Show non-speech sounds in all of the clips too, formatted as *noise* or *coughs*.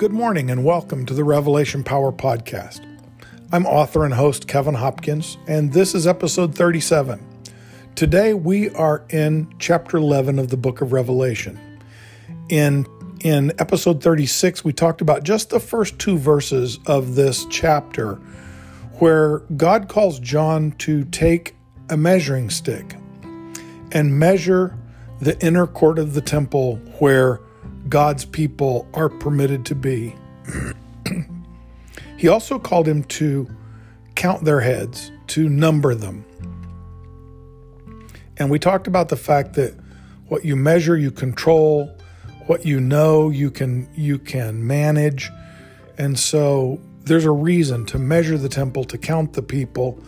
Good morning and welcome to the Revelation Power Podcast. I'm author and host Kevin Hopkins, and this is episode 37. Today we are in chapter 11 of the book of Revelation. In in episode 36, we talked about just the first two verses of this chapter where God calls John to take a measuring stick and measure the inner court of the temple where God's people are permitted to be. *clears throat* he also called him to count their heads, to number them. And we talked about the fact that what you measure, you control, what you know, you can you can manage. And so there's a reason to measure the temple, to count the people.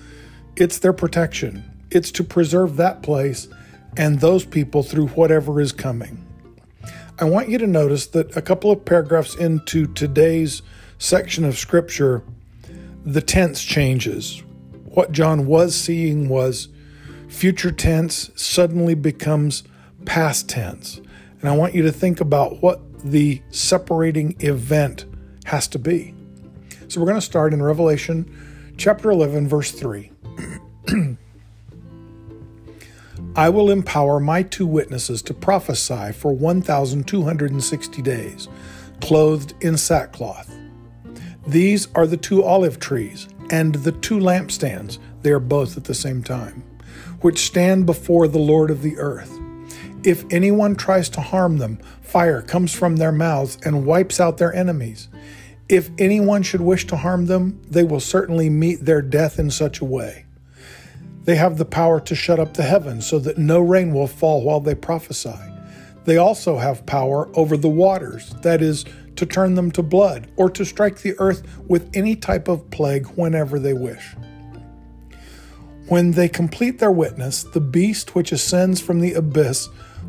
It's their protection. It's to preserve that place and those people through whatever is coming. I want you to notice that a couple of paragraphs into today's section of scripture, the tense changes. What John was seeing was future tense suddenly becomes past tense. And I want you to think about what the separating event has to be. So we're going to start in Revelation chapter 11, verse 3. *clears throat* I will empower my two witnesses to prophesy for 1,260 days, clothed in sackcloth. These are the two olive trees and the two lampstands, they are both at the same time, which stand before the Lord of the earth. If anyone tries to harm them, fire comes from their mouths and wipes out their enemies. If anyone should wish to harm them, they will certainly meet their death in such a way. They have the power to shut up the heavens so that no rain will fall while they prophesy. They also have power over the waters, that is, to turn them to blood, or to strike the earth with any type of plague whenever they wish. When they complete their witness, the beast which ascends from the abyss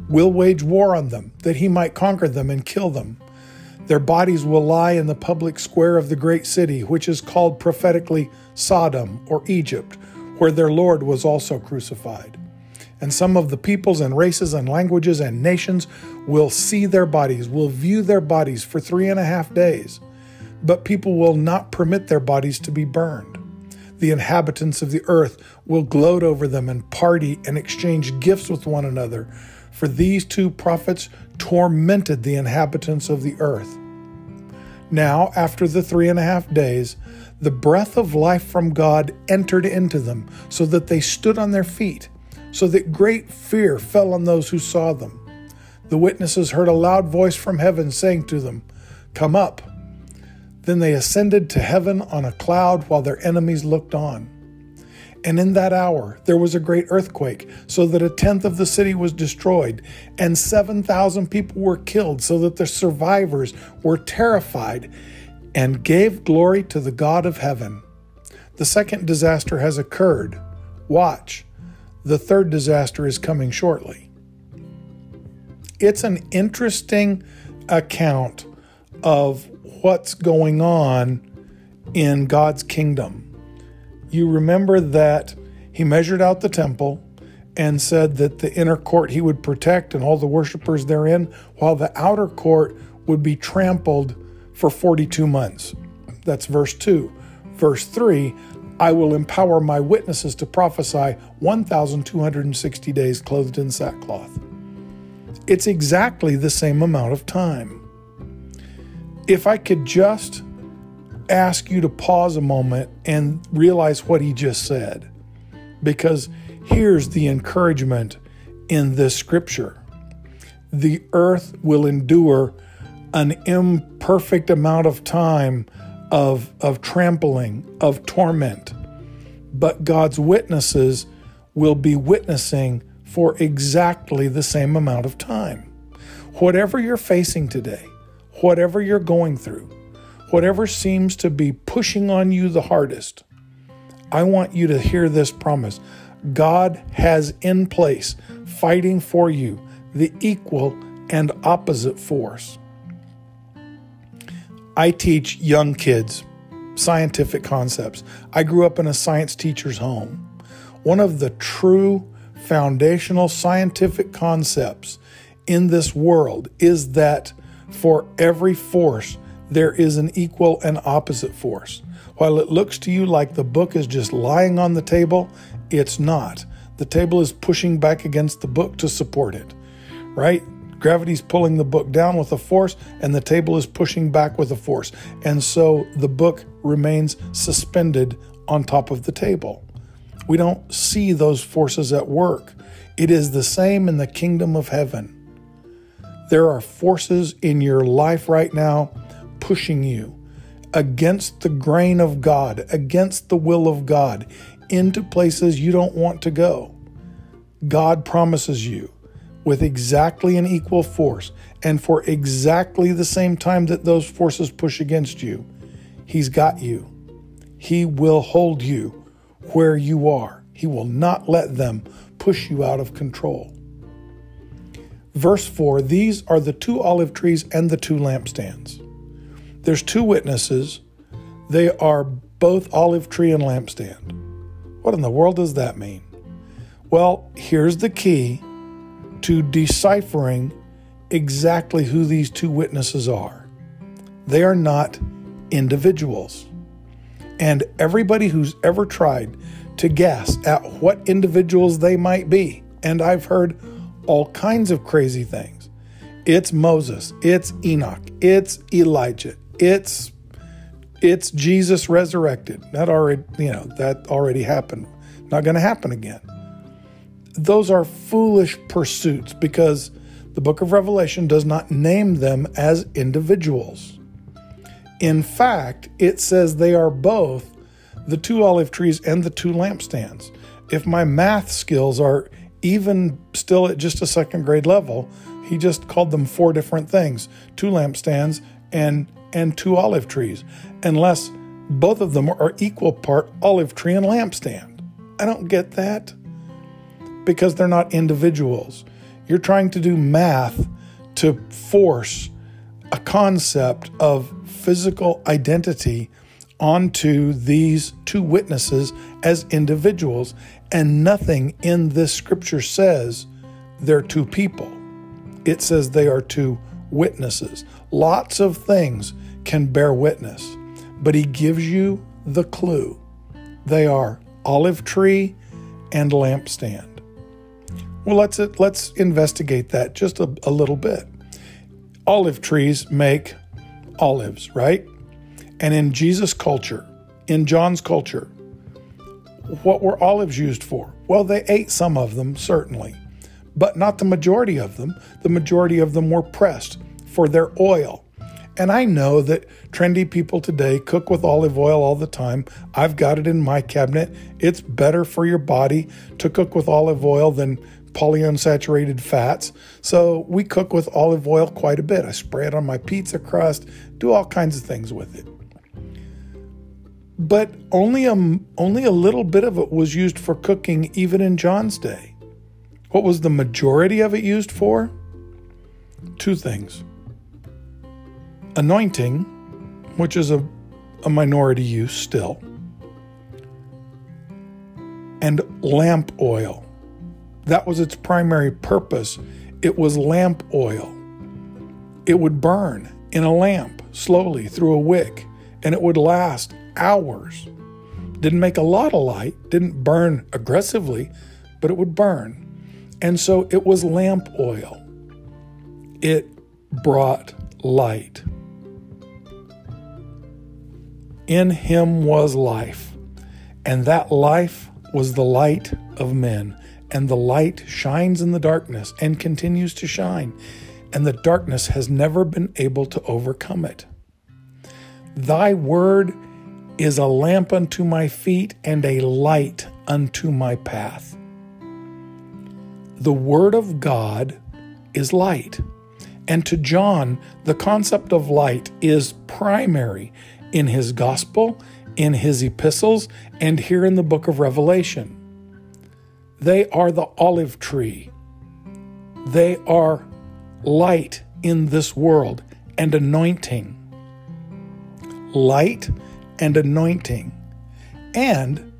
will wage war on them, that he might conquer them and kill them. Their bodies will lie in the public square of the great city, which is called prophetically Sodom or Egypt where their Lord was also crucified. And some of the peoples and races and languages and nations will see their bodies, will view their bodies for three and a half days. But people will not permit their bodies to be burned. The inhabitants of the earth will gloat over them and party and exchange gifts with one another, for these two prophets tormented the inhabitants of the earth. Now, after the three and a half days, the breath of life from God entered into them, so that they stood on their feet, so that great fear fell on those who saw them. The witnesses heard a loud voice from heaven saying to them, Come up. Then they ascended to heaven on a cloud while their enemies looked on. And in that hour there was a great earthquake, so that a tenth of the city was destroyed, and 7,000 people were killed, so that the survivors were terrified and gave glory to the God of heaven. The second disaster has occurred. Watch, the third disaster is coming shortly. It's an interesting account of what's going on in God's kingdom. You remember that he measured out the temple and said that the inner court he would protect and all the worshipers therein, while the outer court would be trampled for 42 months. That's verse 2. Verse 3 I will empower my witnesses to prophesy 1,260 days clothed in sackcloth. It's exactly the same amount of time. If I could just ask you to pause a moment and realize what he just said, because here's the encouragement in this scripture the earth will endure an imperfect amount of time of, of trampling, of torment. But God's witnesses will be witnessing for exactly the same amount of time. Whatever you're facing today, whatever you're going through, whatever seems to be pushing on you the hardest, I want you to hear this promise. God has in place, fighting for you, the equal and opposite force. I teach young kids scientific concepts. I grew up in a science teacher's home. One of the true foundational scientific concepts in this world is that for every force, there is an equal and opposite force. While it looks to you like the book is just lying on the table, it's not. The table is pushing back against the book to support it, right? Gravity's pulling the book down with a force, and the table is pushing back with a force. And so the book remains suspended on top of the table. We don't see those forces at work. It is the same in the kingdom of heaven. There are forces in your life right now pushing you against the grain of God, against the will of God, into places you don't want to go. God promises you with exactly an equal force and for exactly the same time that those forces push against you, He's got you. He will hold you where you are. He will not let them push you out of control. Verse 4 These are the two olive trees and the two lampstands. There's two witnesses. They are both olive tree and lampstand. What in the world does that mean? Well, here's the key to deciphering exactly who these two witnesses are. They are not individuals. And everybody who's ever tried to guess at what individuals they might be, and I've heard all kinds of crazy things. It's Moses, it's Enoch, it's Elijah, it's it's Jesus resurrected. That already, you know, that already happened. Not going to happen again. Those are foolish pursuits because the book of Revelation does not name them as individuals. In fact, it says they are both the two olive trees and the two lampstands. If my math skills are even still at just a second grade level, he just called them four different things two lampstands and and two olive trees, unless both of them are equal part olive tree and lampstand. I don't get that because they're not individuals. You're trying to do math to force a concept of physical identity onto these two witnesses as individuals, and nothing in this scripture says they're two people. It says they are two witnesses. Lots of things can bear witness, but he gives you the clue. They are olive tree and lampstand. Well, let's let's investigate that just a, a little bit. Olive trees make olives, right? And in Jesus' culture, in John's culture, what were olives used for? Well, they ate some of them, certainly, but not the majority of them. The majority of them were pressed for their oil. And I know that trendy people today cook with olive oil all the time. I've got it in my cabinet. It's better for your body to cook with olive oil than polyunsaturated fats. So we cook with olive oil quite a bit. I spray it on my pizza crust, do all kinds of things with it. But only a, only a little bit of it was used for cooking even in John's day. What was the majority of it used for? Two things anointing, which is a, a minority use still, and lamp oil. That was its primary purpose. It was lamp oil. It would burn in a lamp slowly through a wick, and it would last hours. Didn't make a lot of light, didn't burn aggressively, but it would burn. And so it was lamp oil. It brought light. In him was life, and that life was the light of men. And the light shines in the darkness and continues to shine, and the darkness has never been able to overcome it. Thy word is a lamp unto my feet and a light unto my path. The Word of God is light. And to John, the concept of light is primary in his gospel, in his epistles, and here in the book of Revelation. They are the olive tree. They are light in this world and anointing. Light and anointing. And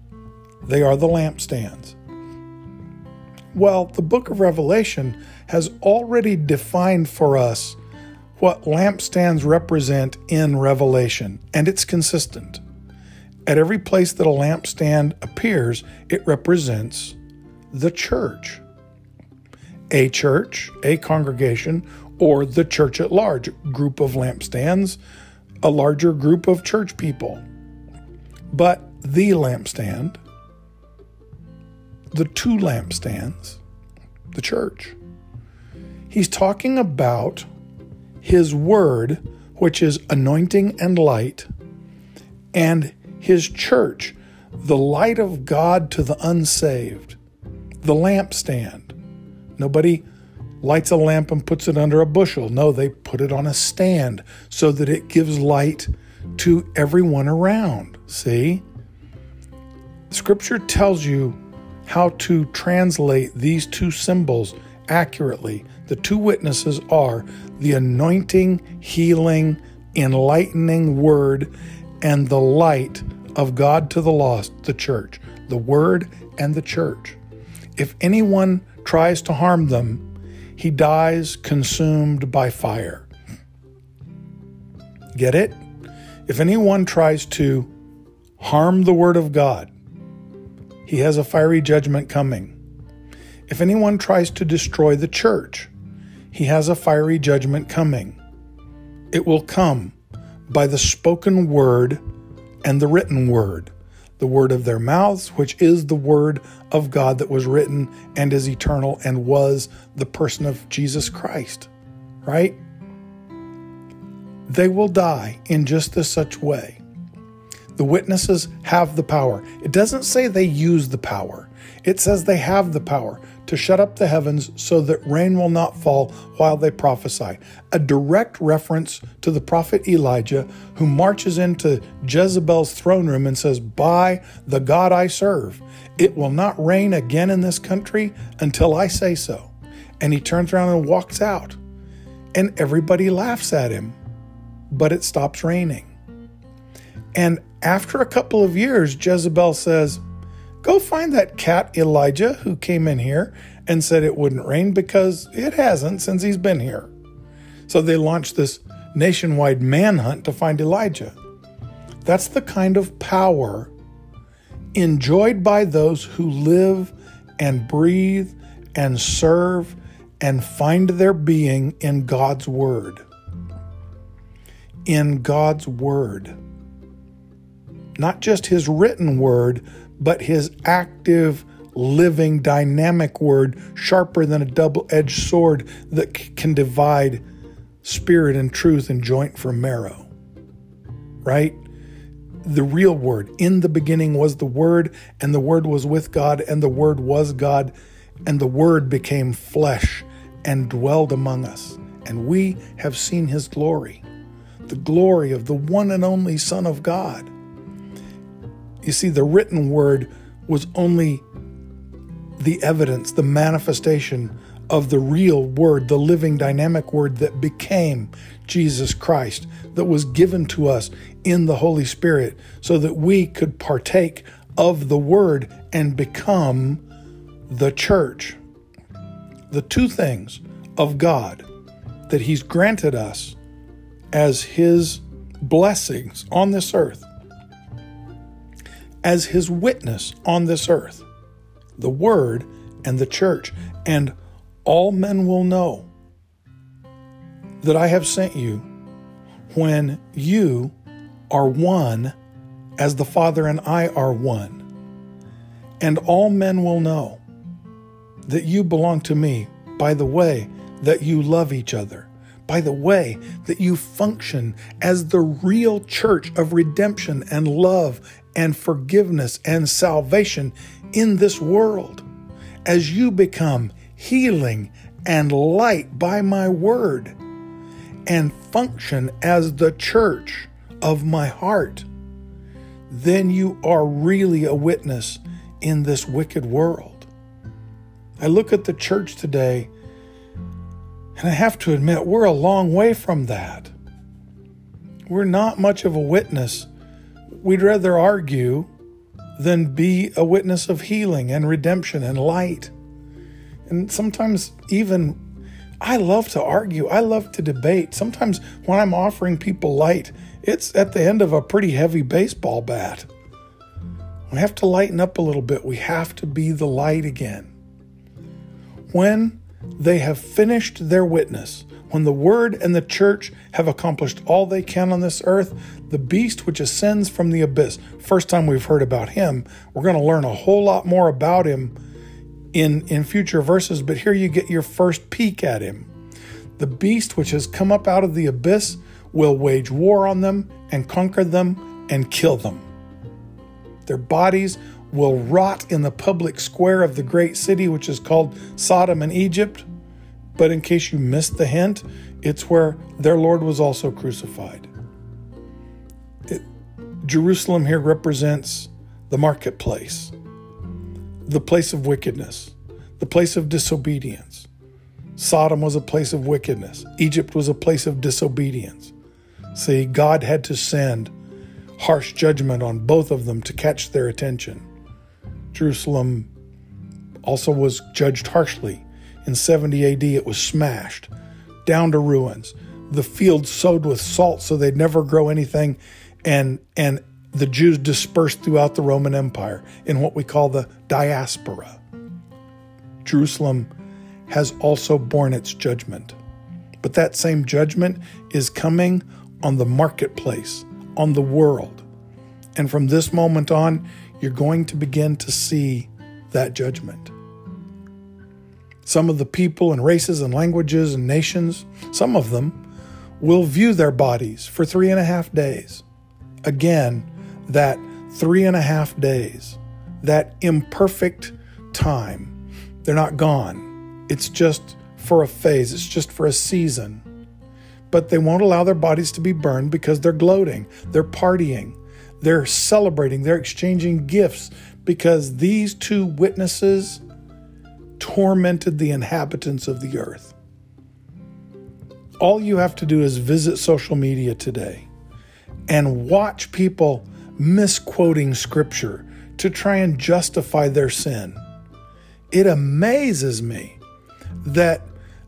they are the lampstands. Well, the book of Revelation has already defined for us what lampstands represent in Revelation, and it's consistent. At every place that a lampstand appears, it represents the church. A church, a congregation, or the church at large, group of lampstands, a larger group of church people. But the lampstand, the two lampstands, the church. He's talking about his word, which is anointing and light, and his church, the light of God to the unsaved, the lampstand. Nobody lights a lamp and puts it under a bushel. No, they put it on a stand so that it gives light to everyone around. See? Scripture tells you how to translate these two symbols accurately. The two witnesses are the anointing, healing, enlightening word and the light of God to the lost, the church, the word and the church. If anyone tries to harm them, he dies consumed by fire. Get it? If anyone tries to harm the word of God, he has a fiery judgment coming. If anyone tries to destroy the church, he has a fiery judgment coming. It will come by the spoken word and the written word, the word of their mouths, which is the word of God that was written and is eternal and was the person of Jesus Christ, right? They will die in just this such way. The witnesses have the power. It doesn't say they use the power, it says they have the power to shut up the heavens so that rain will not fall while they prophesy. A direct reference to the prophet Elijah, who marches into Jezebel's throne room and says, By the God I serve, it will not rain again in this country until I say so. And he turns around and walks out. And everybody laughs at him, but it stops raining. And after a couple of years, Jezebel says, Go find that cat Elijah who came in here and said it wouldn't rain because it hasn't since he's been here. So they launched this nationwide manhunt to find Elijah. That's the kind of power enjoyed by those who live and breathe and serve and find their being in God's Word. In God's Word not just his written word, but his active, living, dynamic word, sharper than a double edged sword that c- can divide spirit and truth and joint from marrow. Right? The real word. In the beginning was the Word, and the Word was with God, and the Word was God, and the Word became flesh and dwelled among us. And we have seen his glory, the glory of the one and only Son of God. You see, the written word was only the evidence, the manifestation of the real word, the living, dynamic word that became Jesus Christ, that was given to us in the Holy Spirit so that we could partake of the word and become the church. The two things of God that He's granted us as His blessings on this earth as his witness on this earth, the Word and the church, and all men will know that I have sent you when you are one as the Father and I are one. And all men will know that you belong to me by the way that you love each other, by the way that you function as the real church of redemption and love and forgiveness and salvation in this world as you become healing and light by my word and function as the church of my heart, then you are really a witness in this wicked world. I look at the church today and I have to admit, we're a long way from that. We're not much of a witness We'd rather argue than be a witness of healing and redemption and light. And sometimes, even, I love to argue. I love to debate. Sometimes when I'm offering people light, it's at the end of a pretty heavy baseball bat. We have to lighten up a little bit. We have to be the light again. When they have finished their witness, when the word and the church have accomplished all they can on this earth, the beast which ascends from the abyss, first time we've heard about him, we're going to learn a whole lot more about him in, in future verses, but here you get your first peek at him. The beast which has come up out of the abyss will wage war on them and conquer them and kill them. Their bodies will rot in the public square of the great city, which is called Sodom and Egypt. But in case you missed the hint, it's where their Lord was also crucified. It, Jerusalem here represents the marketplace, the place of wickedness, the place of disobedience. Sodom was a place of wickedness, Egypt was a place of disobedience. See, God had to send harsh judgment on both of them to catch their attention. Jerusalem also was judged harshly. In 70 AD, it was smashed down to ruins. The fields sowed with salt so they'd never grow anything, and and the Jews dispersed throughout the Roman Empire in what we call the diaspora. Jerusalem has also borne its judgment. But that same judgment is coming on the marketplace, on the world. And from this moment on, you're going to begin to see that judgment. Some of the people and races and languages and nations, some of them, will view their bodies for three and a half days. Again, that three and a half days, that imperfect time, they're not gone. It's just for a phase, it's just for a season. But they won't allow their bodies to be burned because they're gloating, they're partying, they're celebrating, they're exchanging gifts because these two witnesses tormented the inhabitants of the earth. All you have to do is visit social media today and watch people misquoting scripture to try and justify their sin. It amazes me that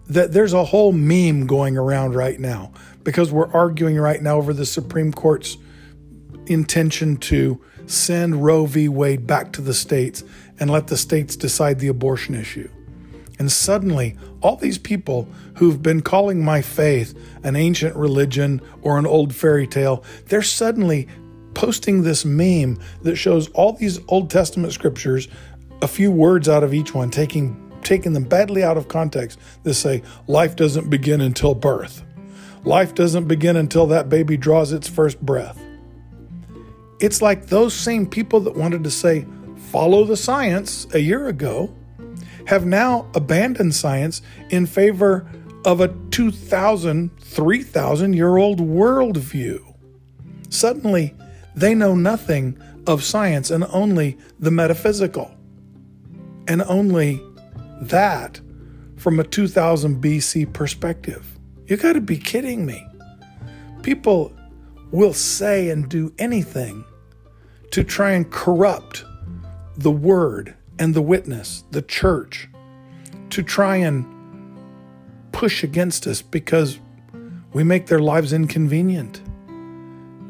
that there's a whole meme going around right now because we're arguing right now over the Supreme Court's intention to send Roe v. Wade back to the states and let the states decide the abortion issue. And suddenly, all these people who've been calling my faith an ancient religion or an old fairy tale, they're suddenly posting this meme that shows all these Old Testament scriptures, a few words out of each one, taking taking them badly out of context. They say life doesn't begin until birth. Life doesn't begin until that baby draws its first breath. It's like those same people that wanted to say, follow the science a year ago, have now abandoned science in favor of a 2,000, 3,000 year old worldview. Suddenly, they know nothing of science and only the metaphysical, and only that from a 2000 BC perspective. You got to be kidding me. People will say and do anything to try and corrupt the word and the witness, the church, to try and push against us because we make their lives inconvenient.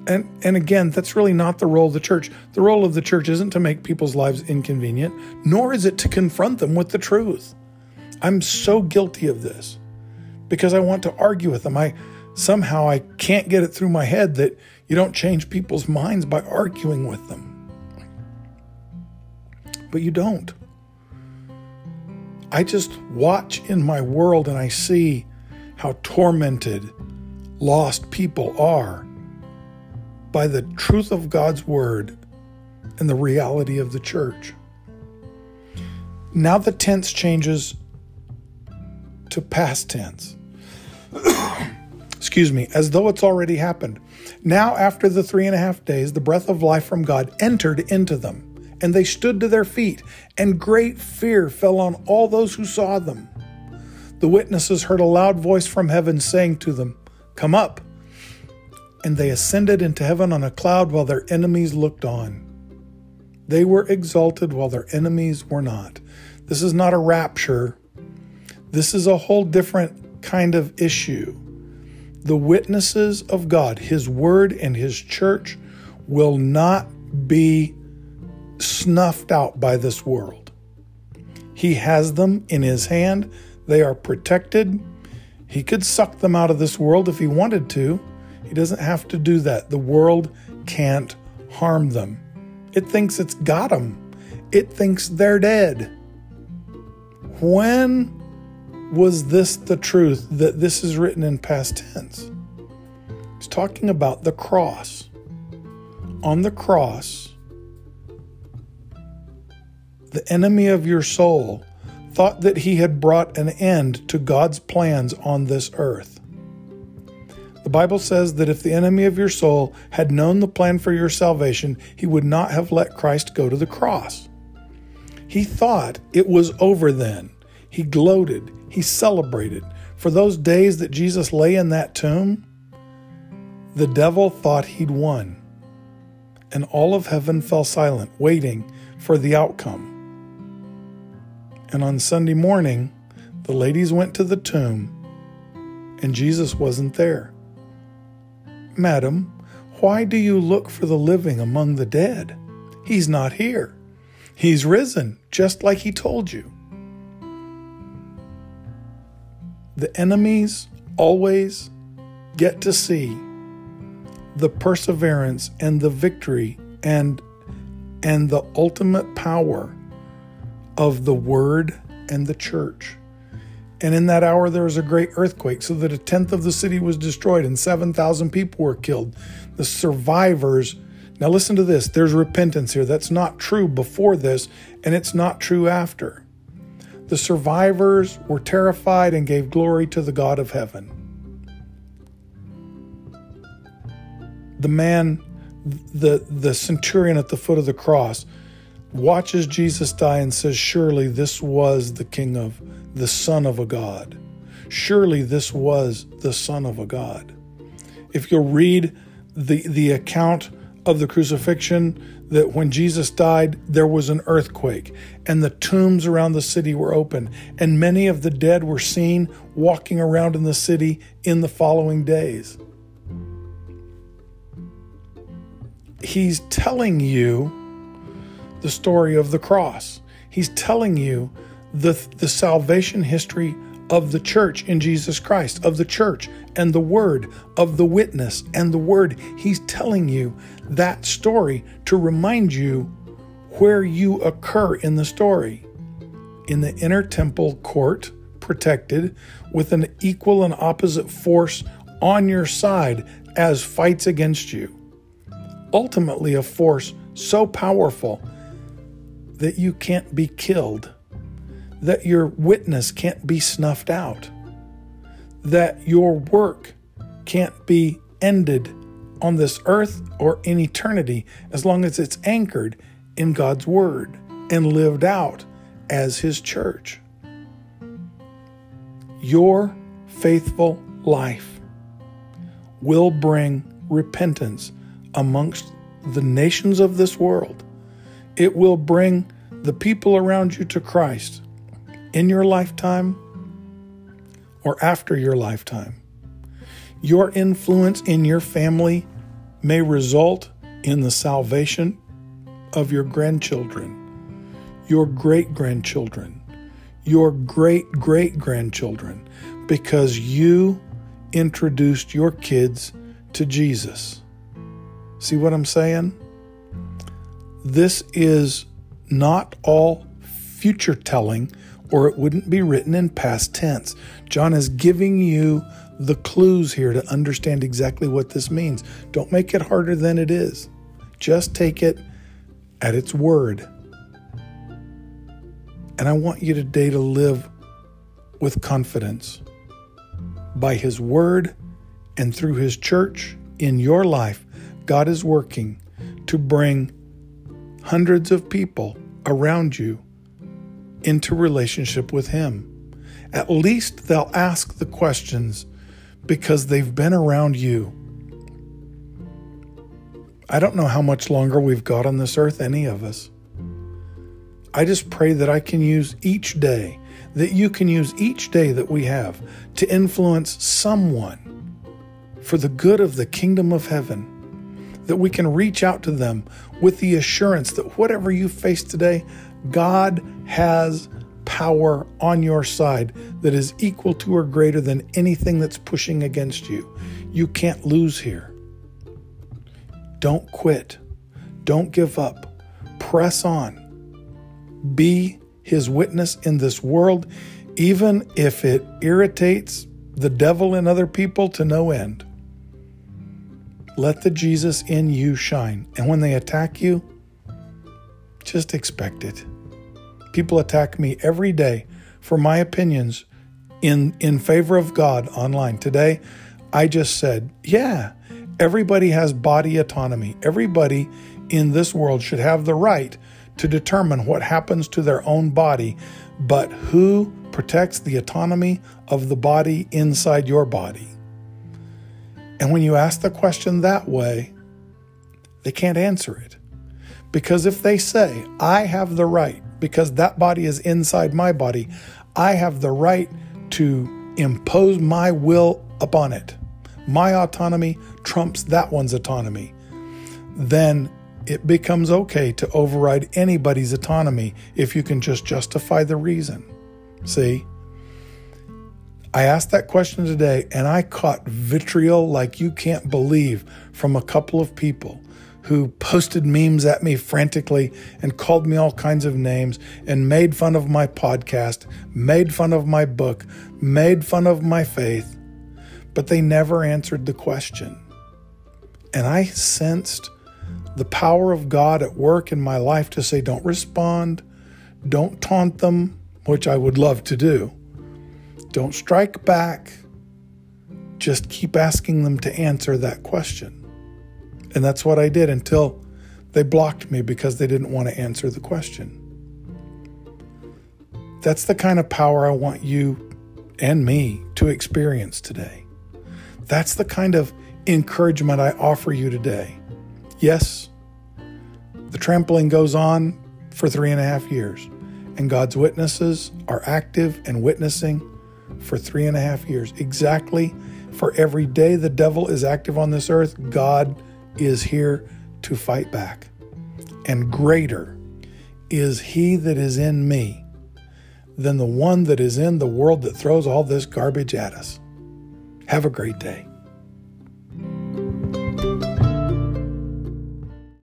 And and again, that's really not the role of the church. The role of the church isn't to make people's lives inconvenient, nor is it to confront them with the truth. I'm so guilty of this because I want to argue with them. I somehow I can't get it through my head that you don't change people's minds by arguing with them. But you don't. I just watch in my world and I see how tormented lost people are by the truth of God's word and the reality of the church. Now the tense changes to past tense. *coughs* Excuse me, as though it's already happened. Now, after the three and a half days, the breath of life from God entered into them, and they stood to their feet, and great fear fell on all those who saw them. The witnesses heard a loud voice from heaven saying to them, Come up and they ascended into heaven on a cloud while their enemies looked on. They were exalted while their enemies were not. This is not a rapture. This is a whole different kind of issue, the witnesses of God, His Word and His church, will not be snuffed out by this world. He has them in His hand, they are protected. He could suck them out of this world if He wanted to. He doesn't have to do that. The world can't harm them. It thinks it's got them, it thinks they're dead. When was this the truth that this is written in past tense? He's talking about the cross. On the cross, the enemy of your soul thought that he had brought an end to God's plans on this earth. The Bible says that if the enemy of your soul had known the plan for your salvation, he would not have let Christ go to the cross. He thought it was over then. He gloated, he celebrated. For those days that Jesus lay in that tomb, the devil thought he'd won. And all of heaven fell silent, waiting for the outcome. And on Sunday morning, the ladies went to the tomb, and Jesus wasn't there. Madam, why do you look for the living among the dead? He's not here. He's risen, just like he told you. The enemies always get to see the perseverance and the victory and and the ultimate power of the word and the church. And in that hour, there was a great earthquake, so that a tenth of the city was destroyed and 7,000 people were killed. The survivors. Now, listen to this there's repentance here. That's not true before this, and it's not true after. The survivors were terrified and gave glory to the God of heaven. The man, the, the centurion at the foot of the cross, watches Jesus die and says, Surely this was the King of the Son of a God. Surely this was the Son of a God. If you'll read the, the account of the crucifixion, that when Jesus died, there was an earthquake, and the tombs around the city were open, and many of the dead were seen walking around in the city in the following days. He's telling you the story of the cross. He's telling you the, the salvation history of the church in Jesus Christ, of the church and the word, of the witness and the word. He's telling you that story to remind you where you occur in the story. In the inner temple court, protected, with an equal and opposite force on your side as fights against you. Ultimately, a force so powerful that you can't be killed that your witness can't be snuffed out, that your work can't be ended on this earth or in eternity as long as it's anchored in God's Word and lived out as His church. Your faithful life will bring repentance amongst the nations of this world. It will bring the people around you to Christ in your lifetime or after your lifetime. Your influence in your family may result in the salvation of your grandchildren, your great grandchildren, your great great grandchildren, because you introduced your kids to Jesus. See what I'm saying? This is not all future telling or it wouldn't be written in past tense. John is giving you the clues here to understand exactly what this means. Don't make it harder than it is. Just take it at its word. And I want you today to live with confidence. By His word and through His church in your life, God is working to bring hundreds of people around you into relationship with Him. At least they'll ask the questions because they've been around you. I don't know how much longer we've got on this earth, any of us. I just pray that I can use each day, that you can use each day that we have to influence someone for the good of the kingdom of heaven. That we can reach out to them with the assurance that whatever you face today, God has power on your side that is equal to or greater than anything that's pushing against you. You can't lose here. Don't quit. Don't give up. Press on. Be his witness in this world, even if it irritates the devil and other people to no end. Let the Jesus in you shine. And when they attack you, just expect it. People attack me every day for my opinions in, in favor of God online. Today, I just said, yeah, everybody has body autonomy. Everybody in this world should have the right to determine what happens to their own body, but who protects the autonomy of the body inside your body? And when you ask the question that way, they can't answer it. Because if they say, I have the right, because that body is inside my body, I have the right to impose my will upon it. My autonomy trumps that one's autonomy. Then it becomes okay to override anybody's autonomy if you can just justify the reason. See? I asked that question today and I caught vitriol like you can't believe from a couple of people who posted memes at me frantically and called me all kinds of names and made fun of my podcast, made fun of my book, made fun of my faith, but they never answered the question. And I sensed the power of God at work in my life to say, don't respond, don't taunt them, which I would love to do. Don't strike back. Just keep asking them to answer that question. And that's what I did until they blocked me because they didn't want to answer the question. That's the kind of power I want you and me to experience today. That's the kind of encouragement I offer you today. Yes, the trampling goes on for three and a half years, and God's witnesses are active and witnessing for three and a half years. Exactly for every day the devil is active on this earth, God is here to fight back. And greater is he that is in me than the one that is in the world that throws all this garbage at us. Have a great day.